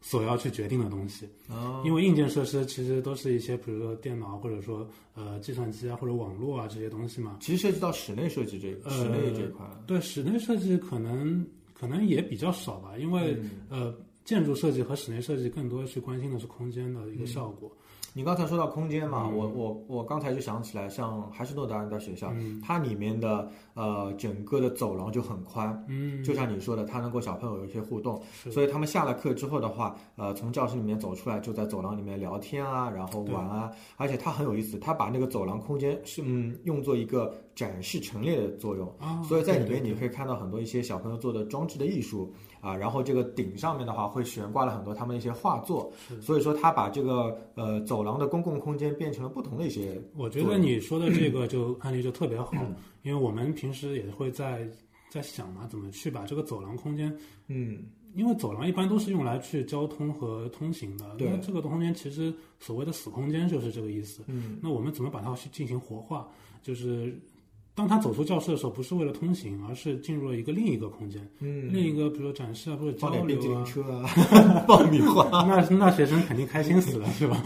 所要去决定的东西。哦，因为硬件设施其实都是一些，比如说电脑或者说呃计算机啊或者网络啊这些东西嘛。其实涉及到室内设计这个室内这一块了。对室内设计可能可能也比较少吧，因为、嗯呃建筑设计和室内设计更多去关心的是空间的一个效果。你刚才说到空间嘛，嗯。我我我刚才就想起来，像还是诺达安的学校，嗯。它里面的呃整个的走廊就很宽，嗯，就像你说的，它能够小朋友有一些互动，所以他们下了课之后的话，呃，从教室里面走出来，就在走廊里面聊天啊，然后玩啊，而且它很有意思，它把那个走廊空间是嗯用作一个展示陈列的作用，啊，所以在里面你可以看到很多一些小朋友做的装置的艺术啊，然后这个顶上面的话会悬挂了很多他们一些画作，所以说他把这个呃走廊的公共空间变成了不同的一些，我觉得你说的这 个就案例就特别好，因为我们平时也会在在想嘛，怎么去把这个走廊空间，嗯因为走廊一般都是用来去交通和通行的，对那这个空间其实所谓的死空间就是这个意思。嗯那我们怎么把它去进行活化？就是当他走出教室的时候，不是为了通行，而是进入了一个另一个空间，嗯，另一个比如说展示啊，或者交流啊。淋车啊，爆米花。那那学生肯定开心死了，是吧？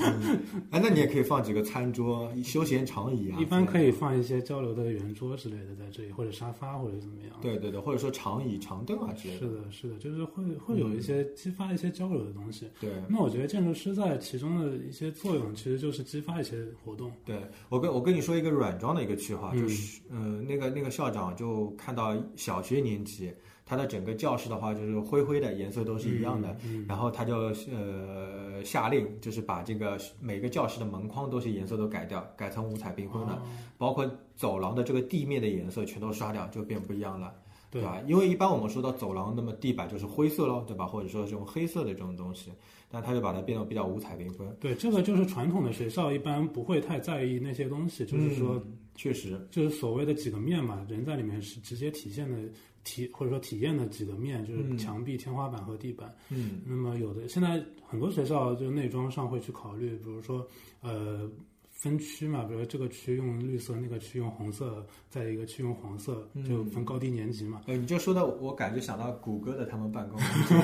哎，那你也可以放几个餐桌、休闲长椅啊，一般可以。放一些交流的圆桌之类的在这里，或者沙发或者怎么样。对对对，或者说长椅、长凳啊之类的。是的，是的，就是会会有一些激发一些交流的东西。对那我觉得建筑师在其中的一些作用，其实就是激发一些活动。对，我跟我跟你说一个软装的一个区划，嗯就是嗯、呃那个那个校长就看到小学年级，他的整个教室的话就是灰灰的，颜色都是一样的。嗯，然后他就呃下令，就是把这个每个教室的门框都是颜色都改掉，改成五彩缤纷的，哦包括走廊的这个地面的颜色全都刷掉，就变不一样了。对吧？因为一般我们说到走廊，那么地板就是灰色咯，对吧？或者说这种黑色的这种东西，但他就把它变得比较五彩缤纷。对，这个就是传统的学校一般不会太在意那些东西，就是说，嗯确实，就是所谓的几个面嘛，人在里面是直接体现的体或者说体验的几个面，就是嗯墙壁、天花板和地板。嗯那么有的现在很多学校就内装上会去考虑，比如说呃分区嘛，比如这个区用绿色，那个区用红色，再一个区用黄色，就分高低年级嘛。呃，你就说到，我感觉想到谷歌的他们办公 室，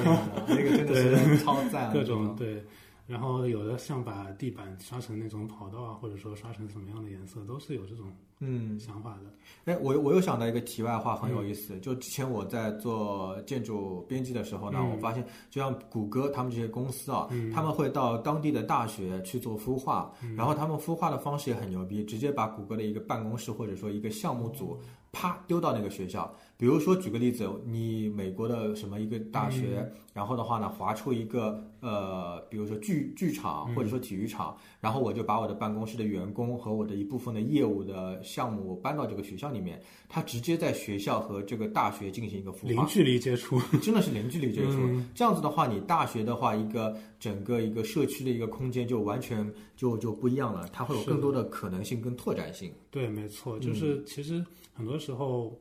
那个真的是超赞，各种对。然后有的像把地板刷成那种跑道啊，或者说刷成什么样的颜色，都是有这种嗯想法的。哎，我我又想到一个题外话，很有意思。就之前我在做建筑编辑的时候呢，我发现就像谷歌他们这些公司啊，他们会到当地的大学去做孵化，然后他们孵化的方式也很牛逼，直接把谷歌的一个办公室或者说一个项目组。啪丢到那个学校，比如说举个例子，你美国的什么一个大学，然后的话呢，划出一个呃，比如说剧剧场或者说体育场，然后我就把我的办公室的员工和我的一部分的业务的项目搬到这个学校里面，他直接在学校和这个大学进行一个孵化，零距离接触，真的是零距离接触。这样子的话，你大学的话，一个整个一个社区的一个空间就完全就就不一样了，它会有更多的可能性跟拓展性。对，没错，就是其实。很多时候，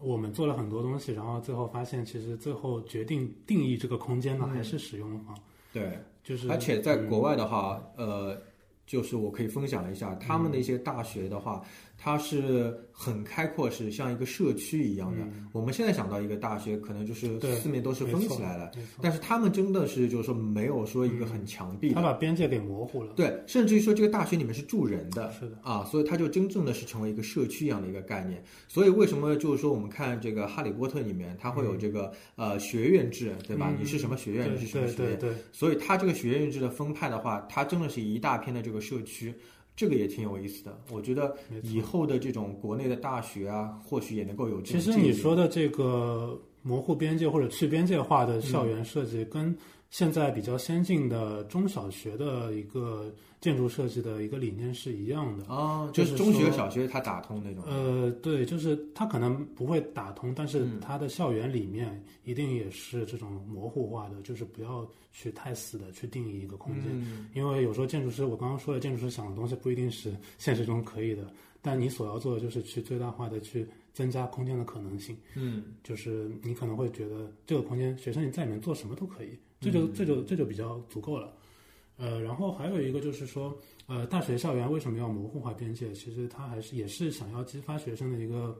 我们做了很多东西，然后最后发现，其实最后决定定义这个空间的还是使用方。对，就是。而且在国外的话，呃，就是我可以分享一下他们的一些大学的话。它是很开阔，是像一个社区一样的。我们现在想到一个大学，可能就是四面都是封起来了。但是他们真的是就是说没有说一个很墙壁，他把边界给模糊了。对，甚至于说这个大学里面是住人的，是的啊，所以它就真正的是成为一个社区一样的一个概念。所以为什么就是说我们看这个《哈利波特》里面，它会有这个呃学院制，对吧？你是什么学院，你是什么学院？对。所以它这个学院制的分派的话，它真的是一大片的这个社区。这个也挺有意思的，我觉得以后的这种国内的大学啊，或许也能够有。其实你说的这个模糊边界或者去边界化的校园设计，跟现在比较先进的中小学的一个。建筑设计的一个理念是一样的啊，就是中学、小学它打通那种。呃，对，就是它可能不会打通，但是它的校园里面一定也是这种模糊化的，就是不要去太死的去定义一个空间，因为有时候建筑师，我刚刚说的建筑师想的东西不一定是现实中可以的，但你所要做的就是去最大化的去增加空间的可能性。嗯，就是你可能会觉得这个空间学生你在里面做什么都可以，这就这就这就比较足够了。呃，然后还有一个就是说，呃，大学校园为什么要模糊化边界？其实它还是也是想要激发学生的一个，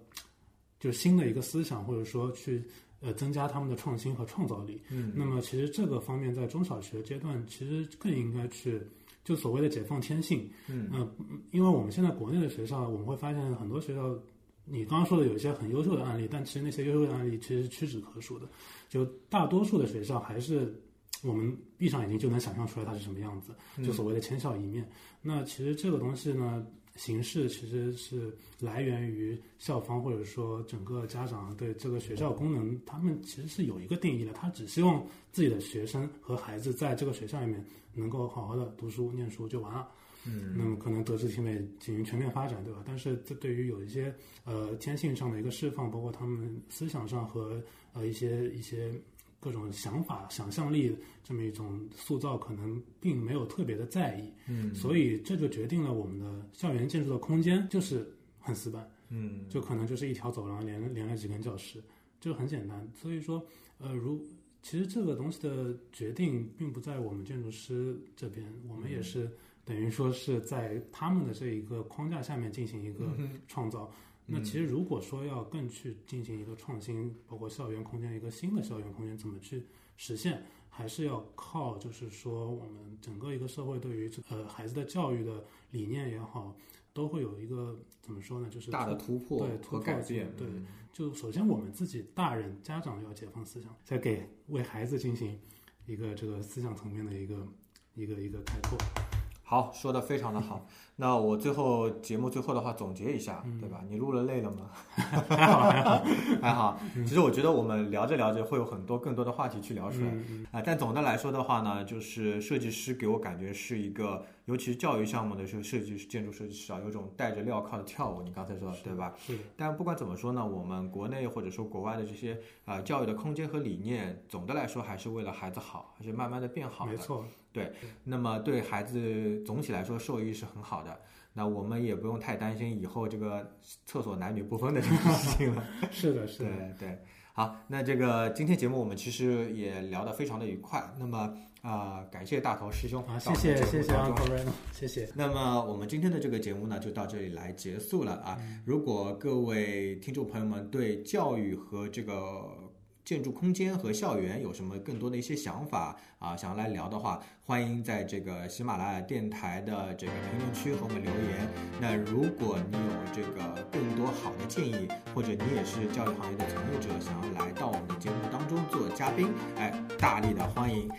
就新的一个思想，或者说去呃增加他们的创新和创造力。嗯，那么其实这个方面在中小学阶段其实更应该去就所谓的解放天性。嗯，因为我们现在国内的学校，我们会发现很多学校，你刚刚说的有一些很优秀的案例，但其实那些优秀的案例其实屈指可数的，就大多数的学校还是。我们闭上眼睛就能想象出来它是什么样子，就所谓的千校一面。那其实这个东西呢，形式其实是来源于校方或者说整个家长对这个学校功能，他们其实是有一个定义的。他只希望自己的学生和孩子在这个学校里面能够好好的读书念书就完了。嗯，那么可能德智体美进行全面发展，对吧？但是这对于有一些呃天性上的一个释放，包括他们思想上和呃一些一些。各种想法、想象力这么一种塑造，可能并没有特别的在意，嗯，所以这就决定了我们的校园建筑的空间就是很死板，嗯，就可能就是一条走廊连连了几根教室，就很简单。所以说，呃，如其实这个东西的决定并不在我们建筑师这边，我们也是等于说是在他们的这一个框架下面进行一个创造。那其实如果说要更去进行一个创新，包括校园空间一个新的校园空间怎么去实现，还是要靠就是说我们整个一个社会对于呃孩子的教育的理念也好，都会有一个怎么说呢？就是大的突破对和改变。对，就首先我们自己大人家长要解放思想，再给为孩子进行一个这个思想层面的一个一个一个开拓。好，说的非常的好。那我最后节目最后的话总结一下，对吧？你录了累了吗？还好还好还好。其实我觉得我们聊着聊着会有很多更多的话题去聊出来啊。但总的来说的话呢，就是设计师给我感觉是一个，尤其是教育项目的这个设计师、建筑设计师啊，有种带着镣铐的跳舞。你刚才说对吧？是。但不管怎么说呢，我们国内或者说国外的这些啊教育的空间和理念，总的来说还是为了孩子好，还是慢慢的变好的。没错。对，那么对孩子总体来说受益是很好的。那我们也不用太担心以后这个厕所男女不分的这个事情了。是的，是的，对对。好，那这个今天节目我们其实也聊得非常的愉快。那么啊，感谢大头师兄啊，谢谢谢谢 Reno，谢谢。那么我们今天的这个节目呢，就到这里来结束了啊。如果各位听众朋友们对教育和这个。建筑空间和校园有什么更多的一些想法啊？想要来聊的话，欢迎在这个喜马拉雅电台的这个评论区和我们留言。那如果你有这个更多好的建议，或者你也是教育行业的从业者，想要来到我们的节目当中做嘉宾，哎，大力的欢迎。